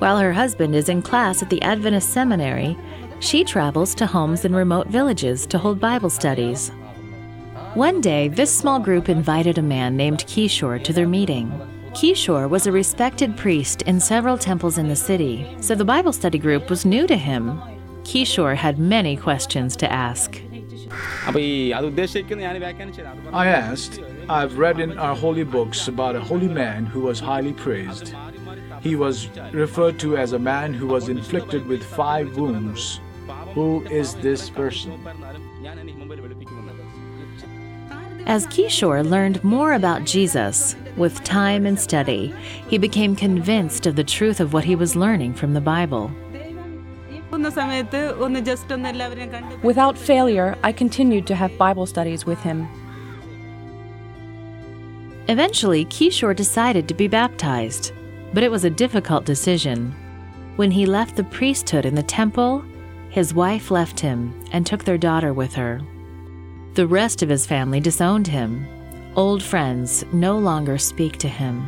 While her husband is in class at the Adventist Seminary, she travels to homes in remote villages to hold Bible studies. One day, this small group invited a man named Kishore to their meeting. Kishore was a respected priest in several temples in the city, so the Bible study group was new to him. Kishore had many questions to ask. I asked, I've read in our holy books about a holy man who was highly praised. He was referred to as a man who was inflicted with five wounds. Who is this person? As Kishore learned more about Jesus with time and study, he became convinced of the truth of what he was learning from the Bible. Without failure, I continued to have Bible studies with him Eventually, Kishore decided to be baptized, but it was a difficult decision. When he left the priesthood in the temple, his wife left him and took their daughter with her. The rest of his family disowned him. Old friends no longer speak to him.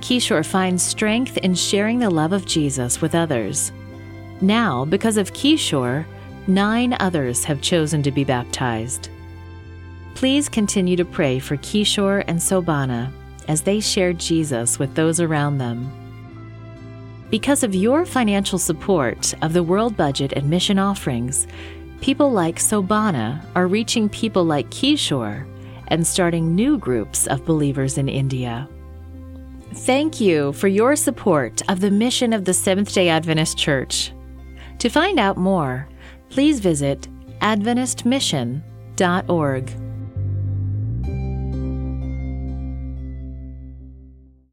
Kishore finds strength in sharing the love of Jesus with others. Now, because of Kishore, nine others have chosen to be baptized. Please continue to pray for Kishore and Sobana as they share Jesus with those around them. Because of your financial support of the World Budget and mission offerings, people like Sobana are reaching people like Kishore and starting new groups of believers in India. Thank you for your support of the mission of the Seventh day Adventist Church. To find out more, please visit AdventistMission.org.